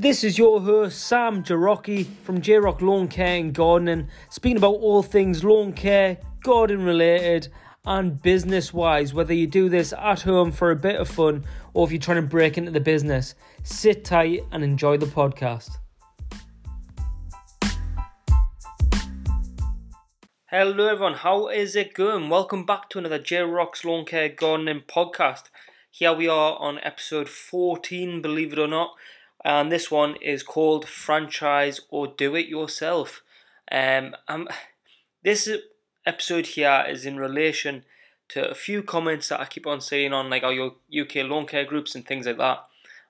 This is your host Sam Jarocki from J Rock Lawn Care and Gardening, speaking about all things lawn care, garden related, and business wise. Whether you do this at home for a bit of fun or if you're trying to break into the business, sit tight and enjoy the podcast. Hello, everyone. How is it going? Welcome back to another J Rock's Lawn Care Gardening podcast. Here we are on episode 14, believe it or not and this one is called Franchise or Do It Yourself. Um, this episode here is in relation to a few comments that I keep on saying on like our UK lawn care groups and things like that,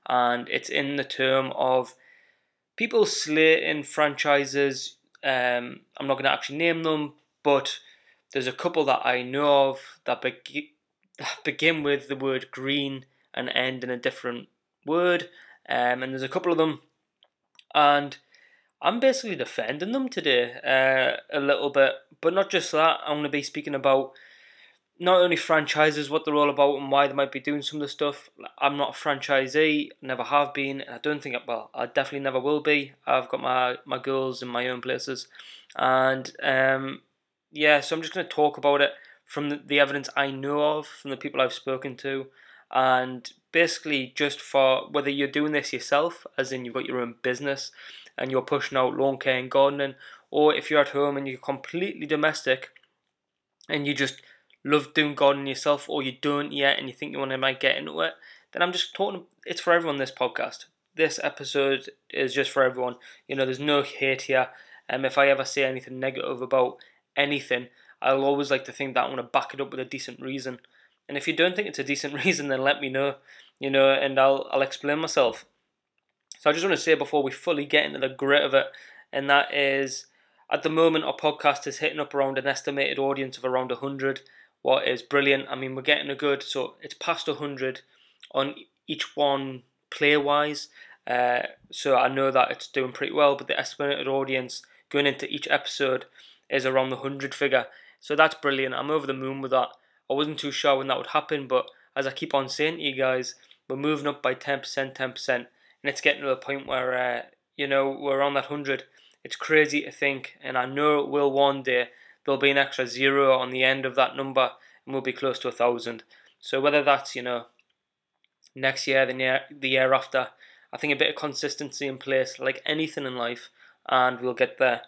and it's in the term of people slating franchises. Um, I'm not going to actually name them, but there's a couple that I know of that, be- that begin with the word green and end in a different word um, and there's a couple of them, and I'm basically defending them today uh, a little bit. But not just that, I'm going to be speaking about not only franchises, what they're all about, and why they might be doing some of the stuff. I'm not a franchisee, never have been, and I don't think, I, well, I definitely never will be. I've got my, my goals in my own places. And um, yeah, so I'm just going to talk about it from the, the evidence I know of, from the people I've spoken to, and basically just for whether you're doing this yourself, as in you've got your own business and you're pushing out lawn care and gardening, or if you're at home and you're completely domestic and you just love doing gardening yourself, or you don't yet and you think you want to might get into it, then I'm just talking. It's for everyone. This podcast, this episode is just for everyone. You know, there's no hate here. Um, if I ever say anything negative about anything, I'll always like to think that I want to back it up with a decent reason. And if you don't think it's a decent reason, then let me know, you know, and I'll I'll explain myself. So I just want to say before we fully get into the grit of it, and that is at the moment our podcast is hitting up around an estimated audience of around 100 what is brilliant. I mean we're getting a good so it's past 100 on each one player wise uh, so i know that it's doing pretty well but the estimated audience going into each episode is around the 100 figure. So that's brilliant. I'm over the moon with that I wasn't too sure when that would happen, but as I keep on saying to you guys, we're moving up by 10%, 10%, and it's getting to a point where, uh, you know, we're on that 100. It's crazy to think, and I know it will one day. There'll be an extra zero on the end of that number, and we'll be close to a thousand. So whether that's, you know, next year, the year, the year after, I think a bit of consistency in place, like anything in life, and we'll get there.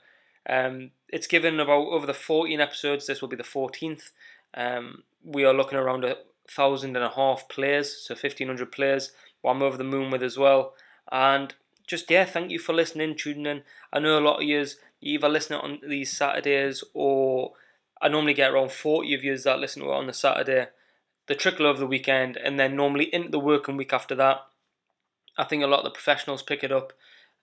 Um, it's given about over the 14 episodes. This will be the 14th. Um, we are looking around a thousand and a half players, so 1500 players, what I'm over the moon with as well. And just, yeah, thank you for listening, tuning in. I know a lot of you either listen on these Saturdays or I normally get around 40 of you that listen to it on the Saturday, the trickle over the weekend, and then normally into the working week after that. I think a lot of the professionals pick it up,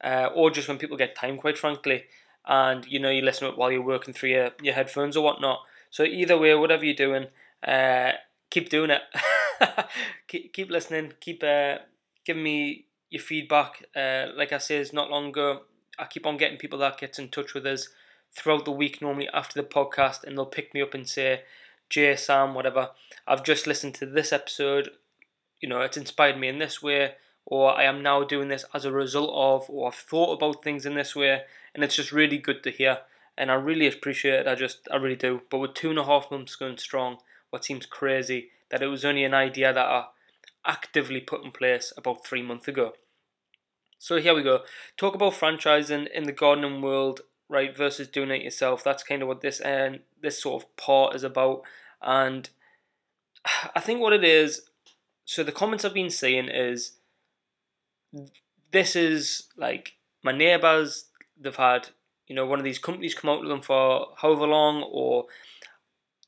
uh, or just when people get time, quite frankly, and you know you listen to it while you're working through your, your headphones or whatnot. So either way, whatever you're doing, uh, keep doing it. keep, keep listening. Keep uh, giving me your feedback. Uh, like I said, it's not long ago, I keep on getting people that gets in touch with us throughout the week, normally after the podcast, and they'll pick me up and say, Jay, Sam, whatever, I've just listened to this episode. You know, it's inspired me in this way, or I am now doing this as a result of, or I've thought about things in this way, and it's just really good to hear. And I really appreciate it. I just, I really do. But with two and a half months going strong, what seems crazy that it was only an idea that I actively put in place about three months ago. So here we go. Talk about franchising in the gardening world, right, versus doing it yourself. That's kind of what this and uh, this sort of part is about. And I think what it is. So the comments I've been seeing is this is like my neighbours. They've had you know one of these companies come out to them for however long, or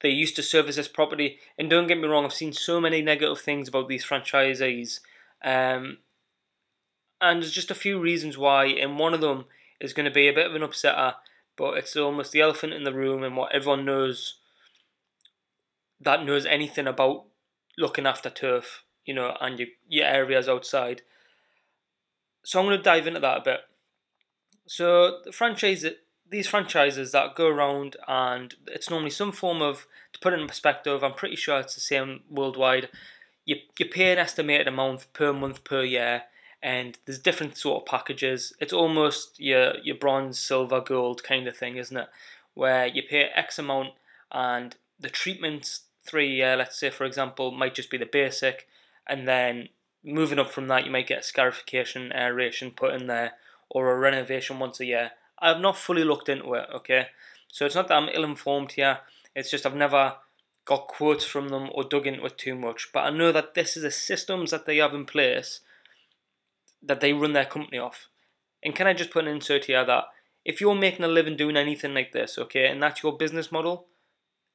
they used to service this property. And don't get me wrong, I've seen so many negative things about these franchisees. Um, and there's just a few reasons why, and one of them is going to be a bit of an upsetter, but it's almost the elephant in the room and what everyone knows that knows anything about looking after turf, you know, and your, your areas outside. So I'm going to dive into that a bit. So the franchise these franchises that go around and it's normally some form of to put it in perspective i'm pretty sure it's the same worldwide you, you pay an estimated amount per month per year and there's different sort of packages. It's almost your your bronze, silver, gold kind of thing, isn't it? Where you pay X amount and the treatments three year, let's say for example, might just be the basic, and then moving up from that, you might get a scarification, aeration put in there, or a renovation once a year. I've not fully looked into it, okay? So it's not that I'm ill informed here. It's just I've never got quotes from them or dug into it too much. But I know that this is the systems that they have in place that they run their company off. And can I just put an insert here that if you're making a living doing anything like this, okay, and that's your business model,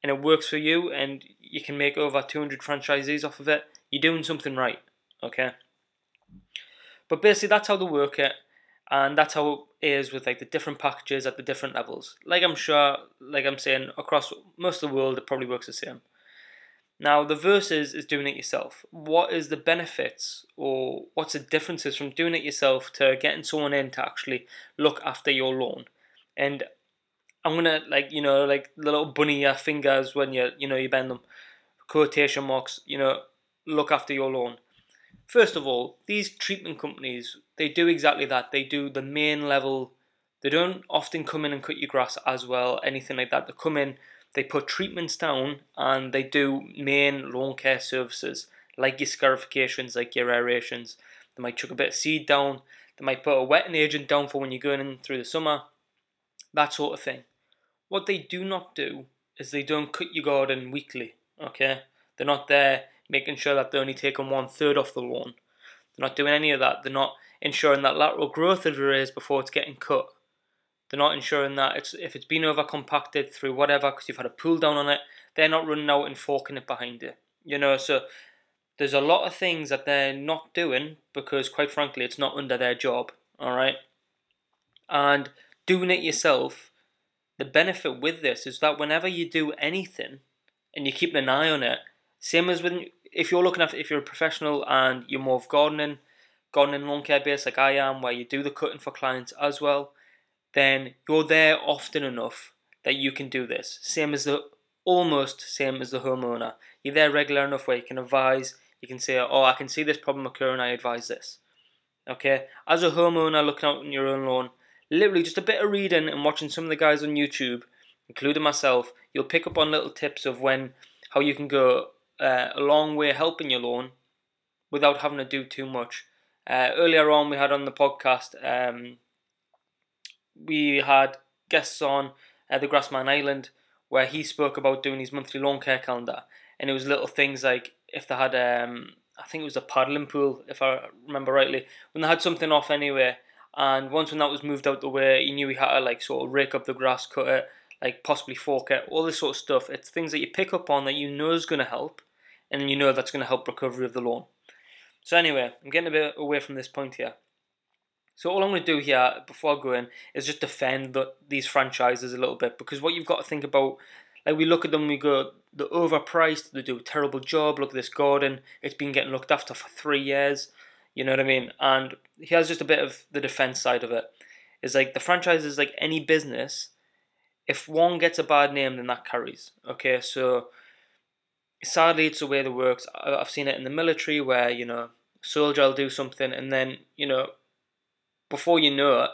and it works for you, and you can make over 200 franchisees off of it, you're doing something right, okay? But basically, that's how they work it, and that's how is with like the different packages at the different levels. Like I'm sure, like I'm saying, across most of the world, it probably works the same. Now, the versus is doing it yourself. What is the benefits or what's the differences from doing it yourself to getting someone in to actually look after your lawn? And I'm gonna like you know like the little bunny uh, fingers when you you know you bend them, quotation marks. You know, look after your lawn. First of all, these treatment companies they do exactly that. They do the main level. They don't often come in and cut your grass as well, anything like that. They come in they put treatments down and they do main lawn care services like your scarifications, like your aerations. They might chuck a bit of seed down. They might put a wetting agent down for when you're going in through the summer. That sort of thing. What they do not do is they don't cut your garden weekly. Okay, they're not there making sure that they're only taking one third off the lawn. They're not doing any of that. They're not ensuring that lateral growth is raised before it's getting cut. They're not ensuring that it's if it's been over compacted through whatever because you've had a pull down on it, they're not running out and forking it behind you. You know, so there's a lot of things that they're not doing because quite frankly it's not under their job. Alright? And doing it yourself, the benefit with this is that whenever you do anything and you keep an eye on it, same as when if you're looking after if you're a professional and you're more of gardening, gardening lawn care based like I am, where you do the cutting for clients as well, then you're there often enough that you can do this. Same as the almost same as the homeowner. You're there regular enough where you can advise. You can say, "Oh, I can see this problem occurring. I advise this." Okay. As a homeowner looking out on your own lawn, literally just a bit of reading and watching some of the guys on YouTube, including myself, you'll pick up on little tips of when how you can go uh, a long way helping your lawn without having to do too much. Uh, earlier on, we had on the podcast um, we had guests on uh, the Grassman Island where he spoke about doing his monthly lawn care calendar, and it was little things like if they had um, I think it was a paddling pool if I remember rightly, when they had something off anyway, and once when that was moved out the way, he knew he had to like sort of rake up the grass, cut it, like possibly fork it, all this sort of stuff. It's things that you pick up on that you know is going to help, and you know that's going to help recovery of the lawn. So anyway, I'm getting a bit away from this point here. So all I'm going to do here before I go in is just defend the, these franchises a little bit because what you've got to think about, like we look at them, we go they're overpriced, they do a terrible job. Look at this garden; it's been getting looked after for three years. You know what I mean? And here's just a bit of the defense side of it. Is like the franchise is like any business. If one gets a bad name, then that carries. Okay, so sadly, it's the way that works. I've seen it in the military where you know soldier will do something and then you know before you know it,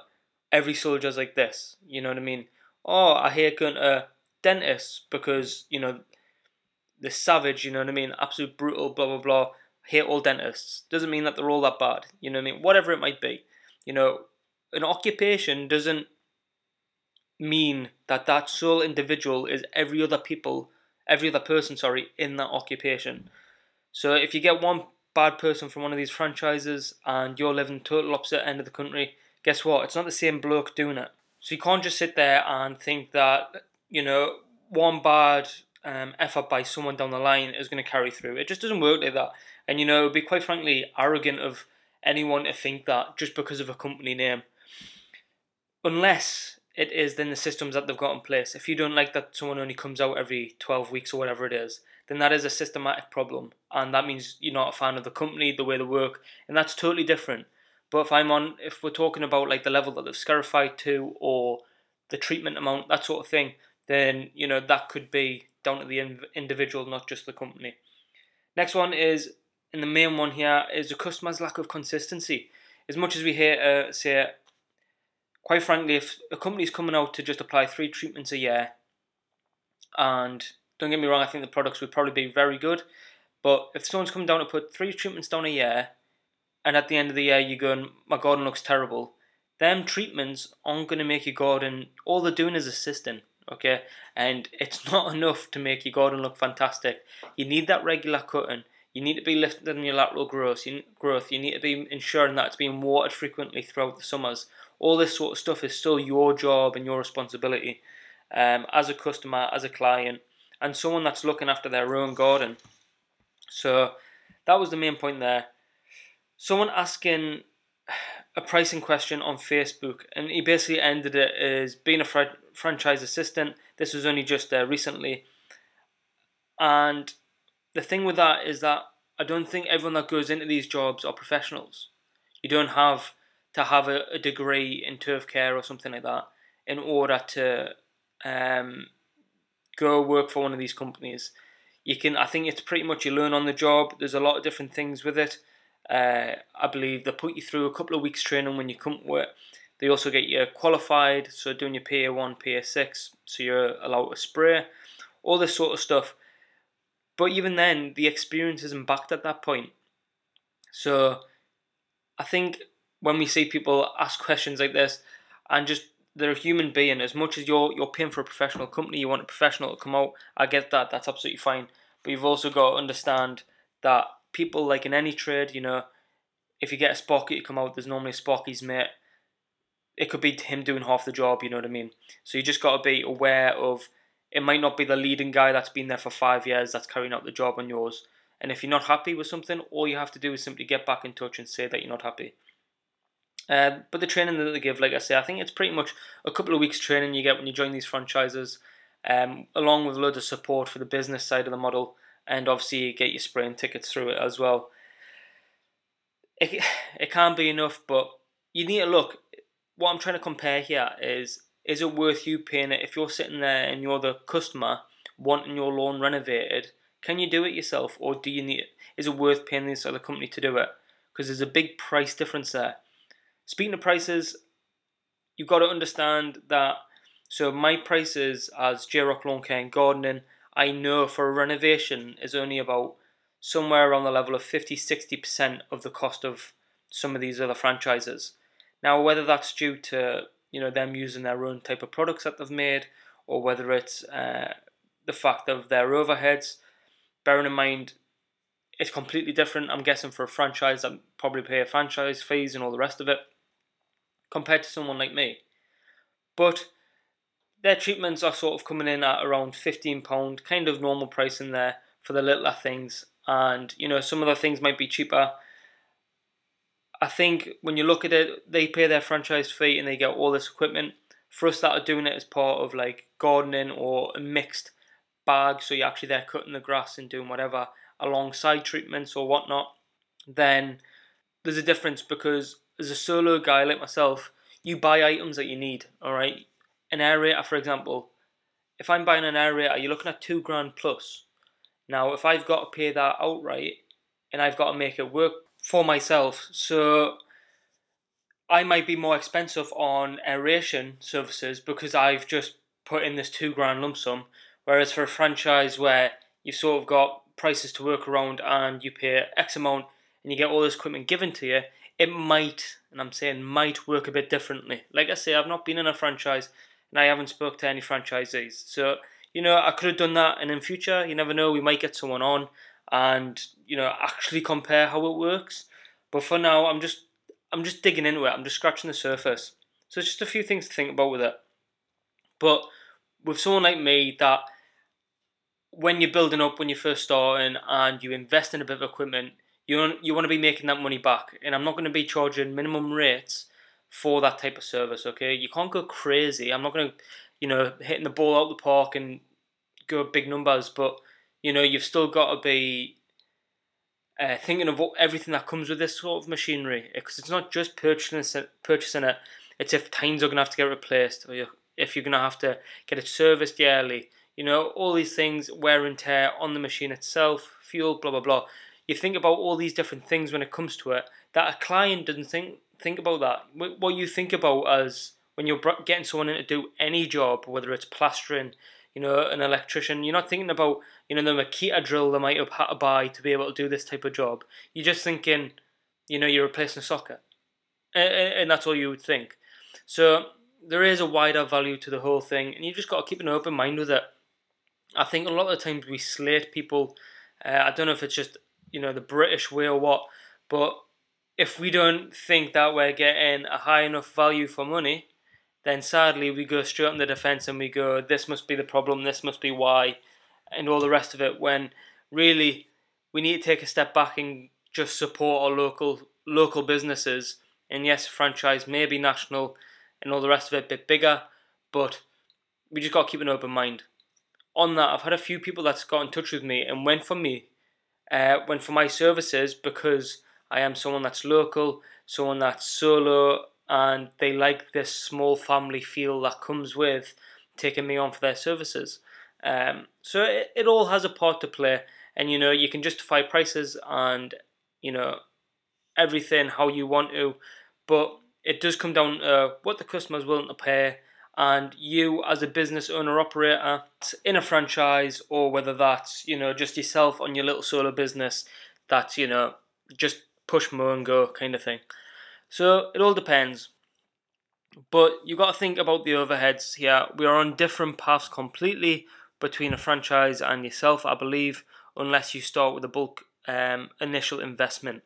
every soldier's like this. You know what I mean? Oh, I hate going to dentists because, you know, the savage, you know what I mean? Absolute brutal, blah, blah, blah. Hate all dentists. Doesn't mean that they're all that bad. You know what I mean? Whatever it might be. You know, an occupation doesn't mean that that sole individual is every other people, every other person, sorry, in that occupation. So if you get one bad person from one of these franchises and you're living total opposite end of the country, guess what? It's not the same bloke doing it. So you can't just sit there and think that, you know, one bad um, effort by someone down the line is going to carry through. It just doesn't work like that. And, you know, it would be quite frankly arrogant of anyone to think that just because of a company name. Unless it is then the systems that they've got in place. If you don't like that someone only comes out every 12 weeks or whatever it is, then that is a systematic problem. And that means you're not a fan of the company, the way they work, and that's totally different. But if I'm on, if we're talking about like the level that they've scarified to or the treatment amount, that sort of thing, then, you know, that could be down to the individual, not just the company. Next one is, and the main one here, is the customer's lack of consistency. as much as we hear uh, say, quite frankly, if a company's coming out to just apply three treatments a year, and don't get me wrong, I think the products would probably be very good, but if someone's coming down to put three treatments down a year, and at the end of the year you're going, my garden looks terrible, them treatments aren't going to make your garden, all they're doing is assisting, okay? And it's not enough to make your garden look fantastic. You need that regular cutting. You need to be lifting your lateral growth. You, growth. you need to be ensuring that it's being watered frequently throughout the summers. All this sort of stuff is still your job and your responsibility um, as a customer, as a client, and someone that's looking after their own garden. So that was the main point there. Someone asking a pricing question on Facebook, and he basically ended it as being a fr- franchise assistant. This was only just recently, and the thing with that is that I don't think everyone that goes into these jobs are professionals. You don't have to have a, a degree in turf care or something like that in order to um, go work for one of these companies. You can, I think it's pretty much you learn on the job. There's a lot of different things with it. Uh, I believe they put you through a couple of weeks training when you come to work. They also get you qualified, so doing your PA1, PA6, so you're allowed to spray, all this sort of stuff. But even then, the experience isn't backed at that point. So I think when we see people ask questions like this and just they're a human being. As much as you're you're paying for a professional company, you want a professional to come out. I get that. That's absolutely fine. But you've also got to understand that people, like in any trade, you know, if you get a sparky to come out, there's normally a sparky's mate. It could be him doing half the job. You know what I mean? So you just got to be aware of. It might not be the leading guy that's been there for five years that's carrying out the job on yours. And if you're not happy with something, all you have to do is simply get back in touch and say that you're not happy. Uh, but the training that they give, like I say, I think it's pretty much a couple of weeks training you get when you join these franchises, um, along with loads of support for the business side of the model, and obviously you get your spraying tickets through it as well. It, it can't be enough, but you need to look. What I'm trying to compare here is is it worth you paying it if you're sitting there and you're the customer wanting your lawn renovated? Can you do it yourself, or do you need? Is it worth paying this other company to do it? Because there's a big price difference there. Speaking of prices, you've got to understand that. So my prices as J Rock Lawn Care and Gardening, I know for a renovation is only about somewhere around the level of 50 60% of the cost of some of these other franchises. Now, whether that's due to you know them using their own type of products that they've made, or whether it's uh, the fact of their overheads, bearing in mind it's completely different. I'm guessing for a franchise, I'm probably pay a franchise fees and all the rest of it compared to someone like me. But their treatments are sort of coming in at around £15, kind of normal price in there for the littler things. And, you know, some of the things might be cheaper. I think when you look at it, they pay their franchise fee and they get all this equipment. For us that are doing it as part of like gardening or a mixed bag, so you're actually there cutting the grass and doing whatever alongside treatments or whatnot, then there's a difference because as a solo guy like myself, you buy items that you need. All right, an aerator, uh, for example. If I'm buying an aerator, you're looking at two grand plus. Now, if I've got to pay that outright, and I've got to make it work for myself, so I might be more expensive on aeration services because I've just put in this two grand lump sum. Whereas for a franchise where you've sort of got prices to work around and you pay X amount and you get all this equipment given to you, it might, and I'm saying might work a bit differently. Like I say, I've not been in a franchise and I haven't spoke to any franchisees. So, you know, I could have done that and in future, you never know, we might get someone on and, you know, actually compare how it works. But for now, I'm just I'm just digging into it. I'm just scratching the surface. So it's just a few things to think about with it. But with someone like me that when you're building up, when you're first starting and you invest in a bit of equipment, you want, you want to be making that money back. And I'm not going to be charging minimum rates for that type of service, okay? You can't go crazy. I'm not going to, you know, hitting the ball out the park and go big numbers, but, you know, you've still got to be uh, thinking of everything that comes with this sort of machinery. Because it's not just purchasing, purchasing it, it's if tines are going to have to get replaced, or if you're going to have to get it serviced yearly. You know, all these things, wear and tear on the machine itself, fuel, blah, blah, blah you think about all these different things when it comes to it that a client doesn't think think about that. What you think about as when you're getting someone in to do any job, whether it's plastering, you know, an electrician, you're not thinking about, you know, the Makita drill they might have had to buy to be able to do this type of job. You're just thinking, you know, you're replacing a socket. And, and that's all you would think. So there is a wider value to the whole thing, and you just got to keep an open mind with it. I think a lot of times we slate people. Uh, I don't know if it's just you know the British way or what, but if we don't think that we're getting a high enough value for money, then sadly we go straight on the defence and we go, this must be the problem, this must be why, and all the rest of it. When really we need to take a step back and just support our local local businesses. And yes, franchise may be national and all the rest of it a bit bigger, but we just got to keep an open mind. On that, I've had a few people that's got in touch with me and went for me, uh, went for my services because I am someone that's local, someone that's solo, and they like this small family feel that comes with taking me on for their services. Um, so it, it all has a part to play, and you know you can justify prices and you know everything how you want to, but it does come down to what the customer is willing to pay, and you as a business owner operator in a franchise, or whether that's you know just yourself on your little solo business, that's you know just push more and go kind of thing. So it all depends. But you got to think about the overheads here. We are on different paths completely between a franchise and yourself, I believe, unless you start with a bulk um, initial investment.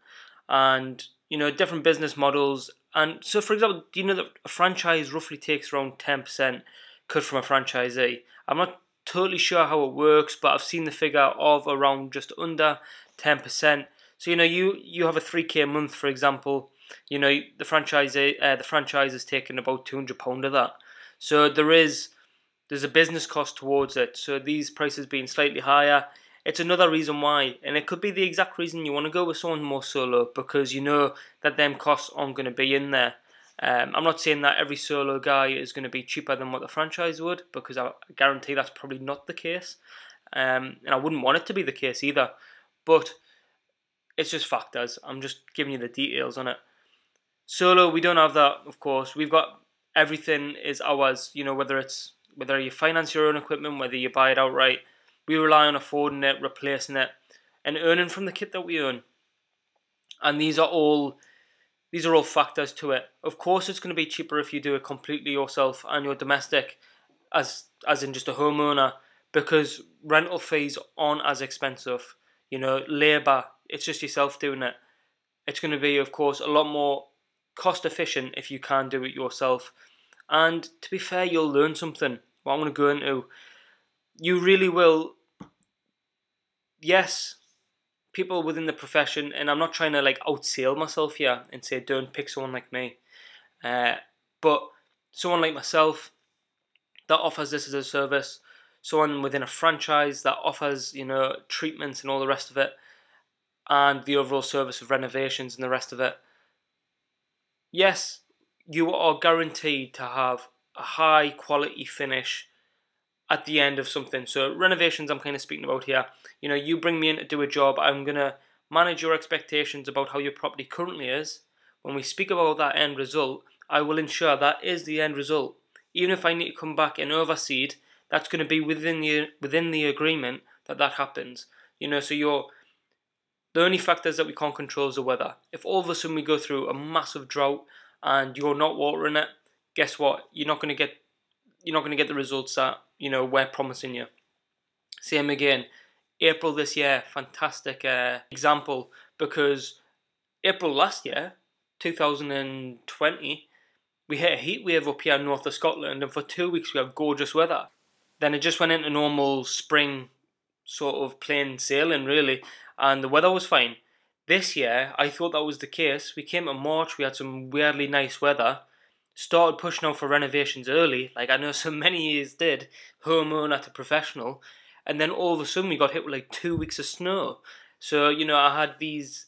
And you know, different business models. And so, for example, do you know that a franchise roughly takes around 10% cut from a franchisee? I'm not totally sure how it works, but I've seen the figure of around just under 10%. So you know, you you have a three k a month, for example. You know, the franchise uh, the franchise is taking about two hundred pound of that. So there is there's a business cost towards it. So these prices being slightly higher, it's another reason why, and it could be the exact reason you want to go with someone more solo because you know that them costs aren't going to be in there. Um, I'm not saying that every solo guy is going to be cheaper than what the franchise would because I guarantee that's probably not the case, um, and I wouldn't want it to be the case either. But it's just factors. I'm just giving you the details on it. Solo, we don't have that, of course. We've got everything is ours. You know, whether it's whether you finance your own equipment, whether you buy it outright, we rely on affording it, replacing it, and earning from the kit that we own. And these are all these are all factors to it. Of course, it's going to be cheaper if you do it completely yourself and you're domestic, as as in just a homeowner, because rental fees aren't as expensive. You know, labour it's just yourself doing it. It's going to be, of course, a lot more cost efficient if you can do it yourself. And to be fair, you'll learn something. What I'm going to go into, you really will. Yes, people within the profession, and I'm not trying to like outsell myself here and say don't pick someone like me, uh, but someone like myself that offers this as a service, someone within a franchise that offers you know treatments and all the rest of it and the overall service of renovations and the rest of it. Yes, you are guaranteed to have a high quality finish at the end of something. So renovations I'm kind of speaking about here. You know, you bring me in to do a job, I'm going to manage your expectations about how your property currently is. When we speak about that end result, I will ensure that is the end result. Even if I need to come back and overseed, that's going to be within the within the agreement that that happens. You know, so you're the only factors that we can't control is the weather. If all of a sudden we go through a massive drought and you're not watering it, guess what? You're not going to get you're not going to get the results that you know we're promising you. Same again, April this year, fantastic uh, example because April last year, 2020, we hit a heat wave up here in north of Scotland, and for two weeks we had gorgeous weather. Then it just went into normal spring sort of plain sailing, really and the weather was fine. This year, I thought that was the case. We came to March, we had some weirdly nice weather. Started pushing on for renovations early, like I know so many years did, homeowner to professional. And then all of a sudden, we got hit with like two weeks of snow. So, you know, I had these,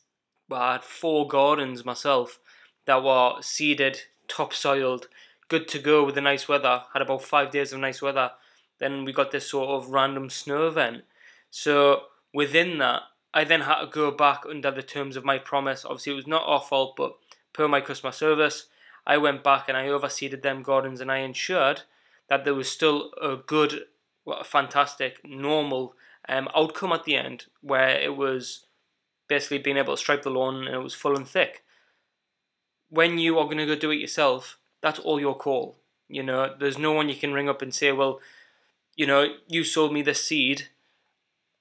well, I had four gardens myself that were seeded, topsoiled, good to go with the nice weather. Had about five days of nice weather. Then we got this sort of random snow event. So, within that, I then had to go back under the terms of my promise. Obviously, it was not our fault, but per my customer service, I went back and I overseeded them gardens and I ensured that there was still a good, well, fantastic, normal um, outcome at the end where it was basically being able to stripe the lawn and it was full and thick. When you are going to go do it yourself, that's all your call. You know, there's no one you can ring up and say, well, you know, you sold me this seed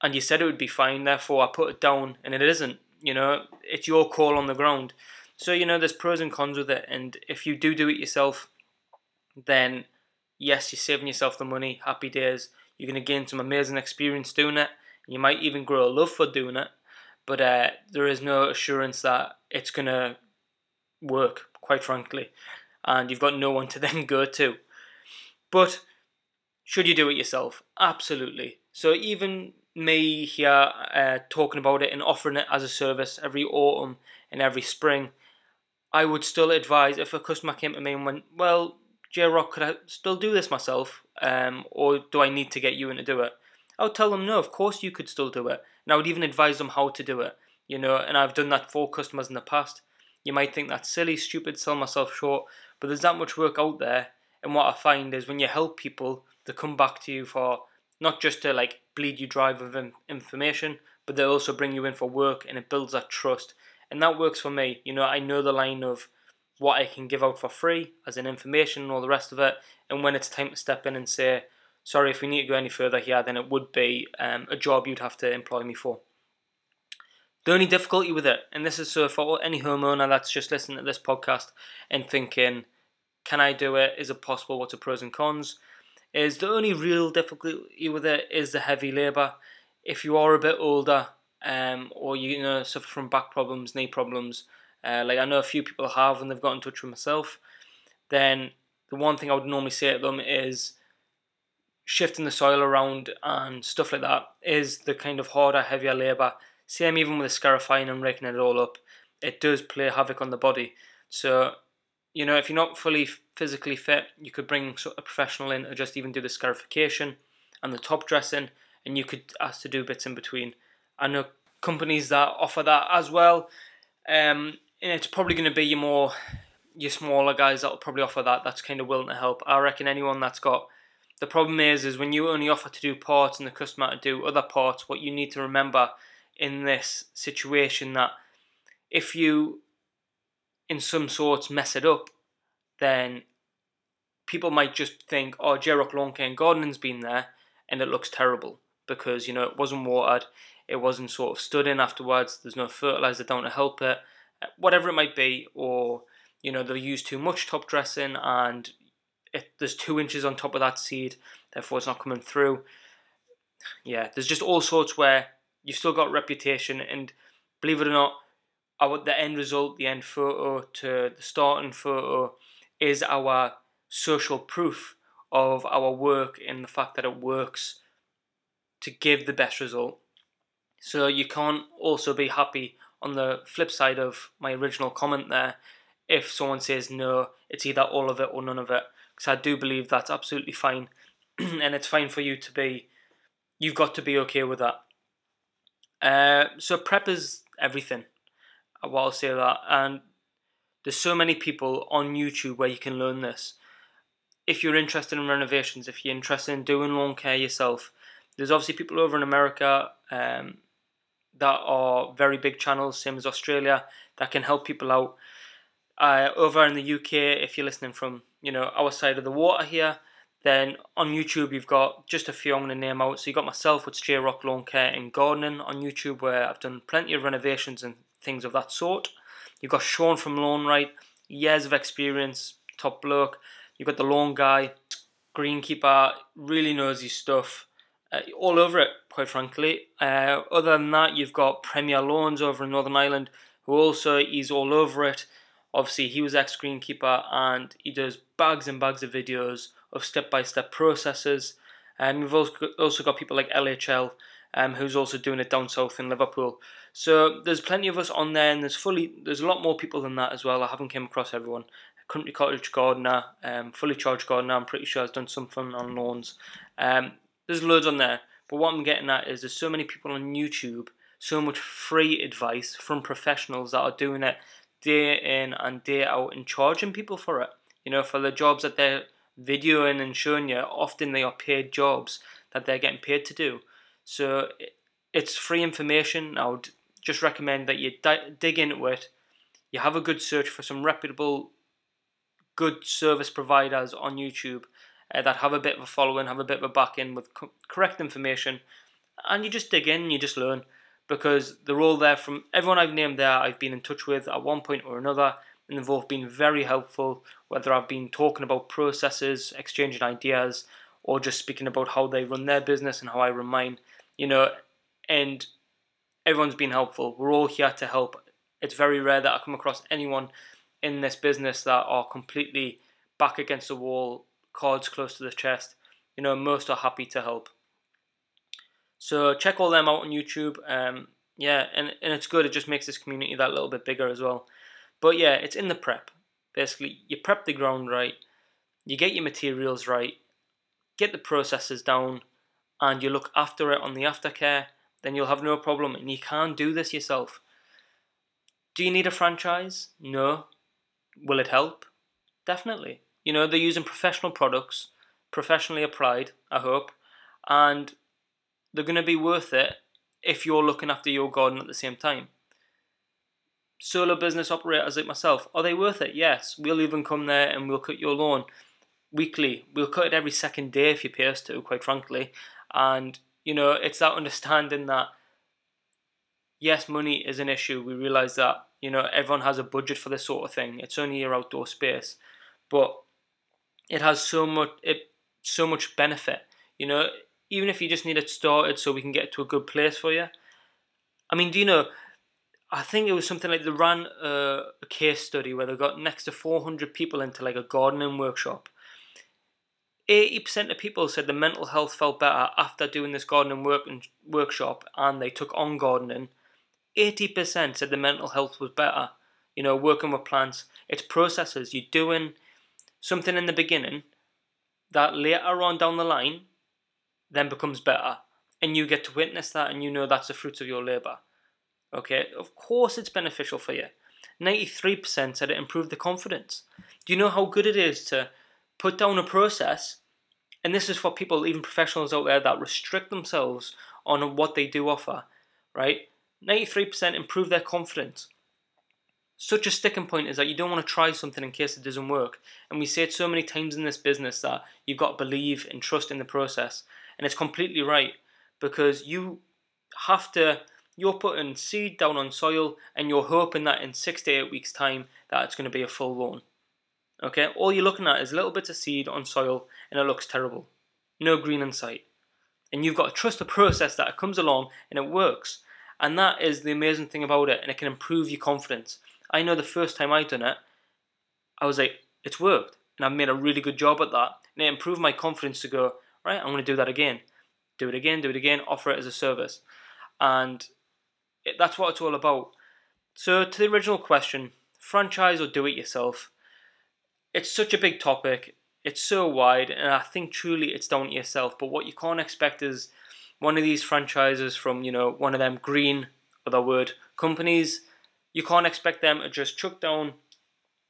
and you said it would be fine, therefore I put it down and it isn't. You know, it's your call on the ground. So, you know, there's pros and cons with it. And if you do do it yourself, then yes, you're saving yourself the money, happy days. You're to gain some amazing experience doing it. You might even grow a love for doing it. But uh, there is no assurance that it's to work, quite frankly. And you've got no one to then go to. But should you do it yourself? Absolutely. So even me here uh, talking about it and offering it as a service every autumn and every spring, I would still advise if a customer came to me and went, "Well, J Rock, could I still do this myself, um, or do I need to get you in to do it?" I would tell them, "No, of course you could still do it," and I would even advise them how to do it. You know, and I've done that for customers in the past. You might think that's silly, stupid, sell myself short, but there's that much work out there. And what I find is when you help people, they come back to you for not just to like bleed you dry with information, but they also bring you in for work and it builds that trust. And that works for me. You know, I know the line of what I can give out for free as an information and all the rest of it. And when it's time to step in and say, sorry, if we need to go any further here, then it would be um, a job you'd have to employ me for. The only difficulty with it, and this is so for any homeowner that's just listening to this podcast and thinking, can I do it? Is it possible? What's the pros and cons? is the only real difficulty with it is the heavy labour. If you are a bit older, um, or you know suffer from back problems, knee problems, uh, like I know a few people have, and they've got in touch with myself, then the one thing I would normally say to them is shifting the soil around and stuff like that is the kind of harder, heavier labour. Same even with the scarifying and raking it all up, it does play havoc on the body. So you know, if you're not fully physically fit, you could bring a professional in or just even do the scarification and the top dressing, and you could ask to do bits in between. I know companies that offer that as well, um, and it's probably going to be your more your smaller guys that will probably offer that. That's kind of willing to help. I reckon anyone that's got the problem is is when you only offer to do parts and the customer to do other parts. What you need to remember in this situation that if you in some sorts mess it up, then people might just think, oh, J-Rock Lawn Care and Gardening's been there and it looks terrible because, you know, it wasn't watered, it wasn't sort of stood in afterwards, there's no fertilizer down to help it, whatever it might be, or, you know, they use too much top dressing and it, there's two inches on top of that seed, therefore it's not coming through. Yeah, there's just all sorts where you've still got reputation and believe it or not, our the end result, the end photo to the starting photo is our social proof of our work and the fact that it works to give the best result. So you can't also be happy on the flip side of my original comment there if someone says no, it's either all of it or none of it. Because I do believe that's absolutely fine and it's fine for you to be, you've got to be okay with that. Uh, so prep is everything. What I'll say that. And there's so many people on YouTube where you can learn this. If you're interested in renovations, if you're interested in doing lawn care yourself, there's obviously people over in America um, that are very big channels, same as Australia, that can help people out. Uh, over in the UK, if you're listening from you know our side of the water here, then on YouTube you've got just a few I'm to name out. So you got myself with J Rock Lawn Care and Gardening on YouTube, where I've done plenty of renovations and things of that sort. You've got Sean from Lawn Right, years of experience, top bloke. You've got the lawn guy, greenkeeper, really knows his stuff. Uh, all over it, quite frankly. Uh, other than that, you've got Premier Lawns over in Northern Ireland, who also is all over it. Obviously, he was ex greenkeeper and he does bags and bags of videos of step by step processes. And we've also got people like LHL, um, who's also doing it down south in Liverpool. So there's plenty of us on there, and there's fully there's a lot more people than that as well. I haven't came across everyone. Country Cottage Gardener, um, Fully Charged Gardener. I'm pretty sure has done something on lawns. Um, there's loads on there, but what I'm getting at is there's so many people on YouTube, so much free advice from professionals that are doing it day in and day out and charging people for it. You know, for the jobs that they're videoing and showing you, often they are paid jobs that they're getting paid to do. So it's free information. I would just recommend that you di- dig into it. You have a good search for some reputable, good service providers on YouTube uh, that have a bit of a following, have a bit of a backing with co- correct information, and you just dig in you just learn because they're all there from everyone I've named there. I've been in touch with at one point or another, and they've all been very helpful. Whether I've been talking about processes, exchanging ideas, or just speaking about how they run their business and how I run mine, you know, and everyone's been helpful. We're all here to help. It's very rare that I come across anyone in this business that are completely back against the wall, cards close to the chest. You know, most are happy to help. So check all them out on YouTube. Um, yeah, and, and it's good. It just makes this community that little bit bigger as well. But yeah, it's in the prep. Basically, you prep the ground right, you get your materials right, get the processes down, and you look after it on the aftercare, then you'll have no problem. And you can do this yourself. Do you need a franchise? No. Will it help? Definitely. You know, they're using professional products, professionally applied, I hope, and they're going to be worth it if you're looking after your garden at the same time. Solo business operators like myself, are they worth it? Yes. We'll even come there and we'll cut your lawn weekly. We'll cut it every second day if you pay us to, quite frankly. And, you know, it's that understanding that, yes, money is an issue. We realise that, you know, everyone has a budget for this sort of thing. It's only your outdoor space. But it has so much, it, so much benefit. You know, even if you just need it started so we can get to a good place for you. I mean, do you know? I think it was something like they ran a, a case study where they got next to 400 people into like a gardening workshop. 80% of people said the mental health felt better after doing this gardening work workshop and they took on gardening. 80% said the mental health was better. You know, working with plants. It's processes. You're doing something in the beginning that later on down the line then becomes better. And you get to witness that and you know that's the fruits of your labour. Okay, of course it's beneficial for you. 93% said it improved the confidence. Do you know how good it is to put down a process? And this is for people, even professionals out there, that restrict themselves on what they do offer, right? 93% improve their confidence. Such a sticking point is that you don't want to try something in case it doesn't work. And we say it so many times in this business that you've got to believe and trust in the process. And it's completely right because you have to, you're putting seed down on soil and you're hoping that in six to eight weeks' time that it's going to be a full lawn. Okay, all you're looking at is little bits of seed on soil and it looks terrible. No green in sight. And you've got to trust the process that it comes along and it works. And that is the amazing thing about it, and it can improve your confidence. I know the first time I done it, I was like, it's worked. And I've made a really good job at that. And it improved my confidence to go, right, I'm going to do that again. Do it again, do it again, offer it as a service. And it, that's what it's all about. So, to the original question franchise or do it yourself? It's such a big topic, it's so wide, and I think truly it's down to yourself. But what you can't expect is one of these franchises from, you know, one of them green, other word, companies, you can't expect them to just chuck down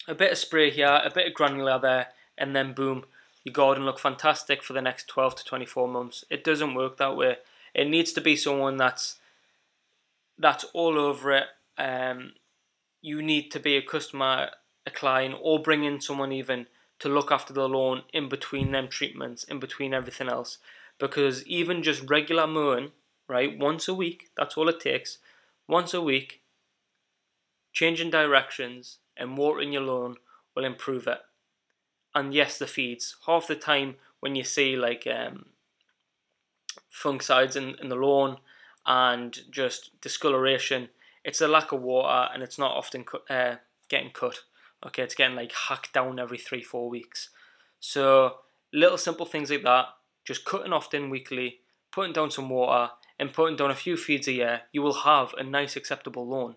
a bit of spray here, a bit of granular there, and then boom, your garden look fantastic for the next 12 to 24 months. It doesn't work that way. It needs to be someone that's that's all over it. Um, you need to be a customer, a client, or bring in someone even to look after the lawn in between them treatments, in between everything else. Because even just regular mowing, right, once a week, that's all it takes. Once a week, changing directions and watering your lawn will improve it and yes, the feeds. Half the time when you see like um, fungicides in, in the lawn and just discoloration, it's a lack of water and it's not often uh, getting cut. Okay, it's getting like hacked down every three, four weeks. So little simple things like that, just cutting often weekly, putting down some water, and putting down a few feeds a year, you will have a nice acceptable lawn.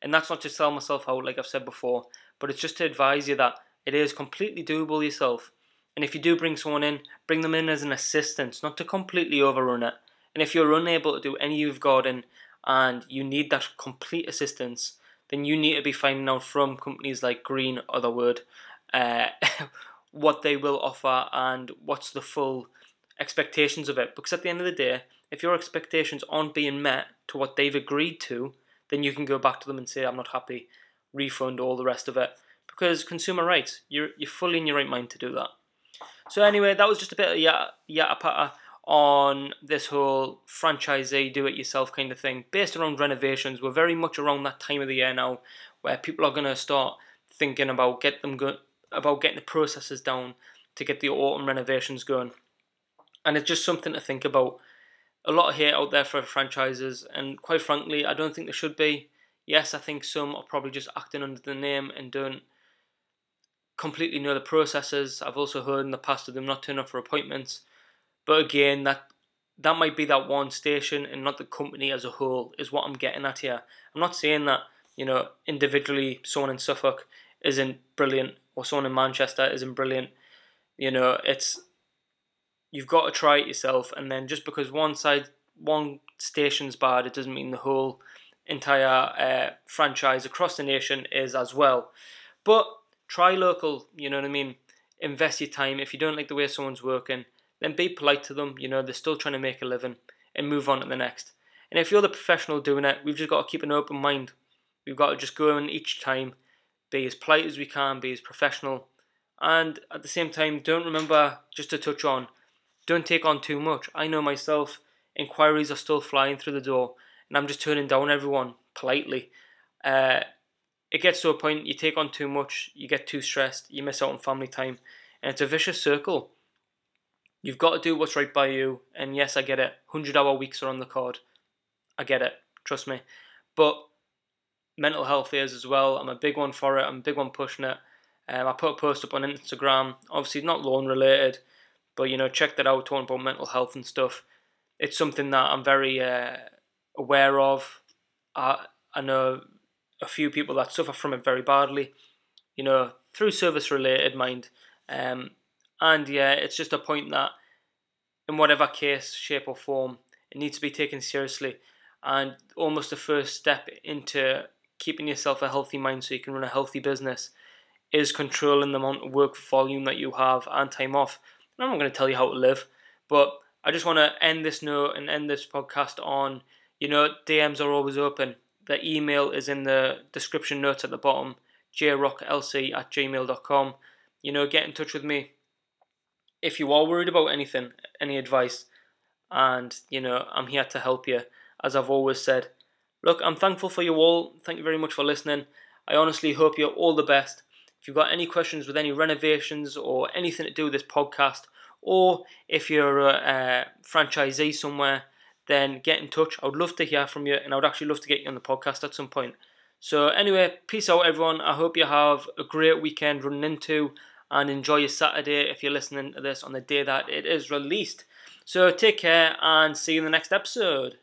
And that's not to sell myself out, like I've said before, but it's just to advise you that it is completely doable yourself. And if you do bring someone in, bring them in as an assistant, not to completely overrun it. And if you're unable to do any of garden and you need that complete assistance, then you need to be finding out from companies like Green or the Word uh, what they will offer and what's the full expectations of it. Because at the end of the day, if your expectations aren't being met to what they've agreed to, then you can go back to them and say, I'm not happy, refund all the rest of it. Because consumer rights, you're, you're fully in your right mind to do that. So anyway, that was just a bit of yata, yata pata on this whole franchisee eh, do-it-yourself kind of thing, based around renovations. We're very much around that time of the year now, where people are going to start thinking about get them go- about getting the processes down to get the autumn renovations going, and it's just something to think about. A lot of hate out there for franchises, and quite frankly, I don't think there should be. Yes, I think some are probably just acting under the name and don't completely know the processes. I've also heard in the past of them not turning up for appointments. But again, that that might be that one station and not the company as a whole is what I'm getting at here. I'm not saying that, you know, individually someone in Suffolk isn't brilliant or someone in Manchester isn't brilliant. You know, it's you've got to try it yourself and then just because one side one station's bad, it doesn't mean the whole entire uh, franchise across the nation is as well. But try local, you know what I mean? Invest your time. If you don't like the way someone's working, then be polite to them. You know, they're still trying to make a living and move on to the next. And if you're the professional doing it, we've just got to keep an open mind. We've got to just go in each time, be as polite as we can, be as professional. And at the same time, don't remember, just to touch on, don't take on too much. I know myself, inquiries are still flying through the door, and I'm just turning down everyone politely. Uh, it gets to a point you take on too much, you get too stressed, you miss out on family time, and it's a vicious circle. You've got to do what's right by you, and yes, I get it. 100 hour weeks are on the card. I get it, trust me. But mental health is as well. I'm a big one for it, I'm a big one pushing it. Um, I put a post up on Instagram, obviously not loan related, but you know, check that out, talking about mental health and stuff. It's something that I'm very uh, aware of. I, I know a few people that suffer from it very badly, you know, through service related mind. Um, and yeah, it's just a point that, in whatever case, shape, or form, it needs to be taken seriously. And almost the first step into keeping yourself a healthy mind so you can run a healthy business is controlling the amount of work volume that you have and time off. I'm not going to tell you how to live, but I just want to end this note and end this podcast on, you know, DMs are always open. The email is in the description notes at the bottom, jrocklc at gmail.com. You know, get in touch with me if you are worried about anything, any advice, and you know, I'm here to help you, as I've always said. Look, I'm thankful for you all. Thank you very much for listening. I honestly hope you're all the best. If you've got any questions with any renovations or anything to do with this podcast, or if you're a, a franchisee somewhere, then get in touch. I would love to hear from you, and I would actually love to get you on the podcast at some point. So, anyway, peace out, everyone. I hope you have a great weekend running into and enjoy your Saturday if you're listening to this on the day that it is released. So, take care and see you in the next episode.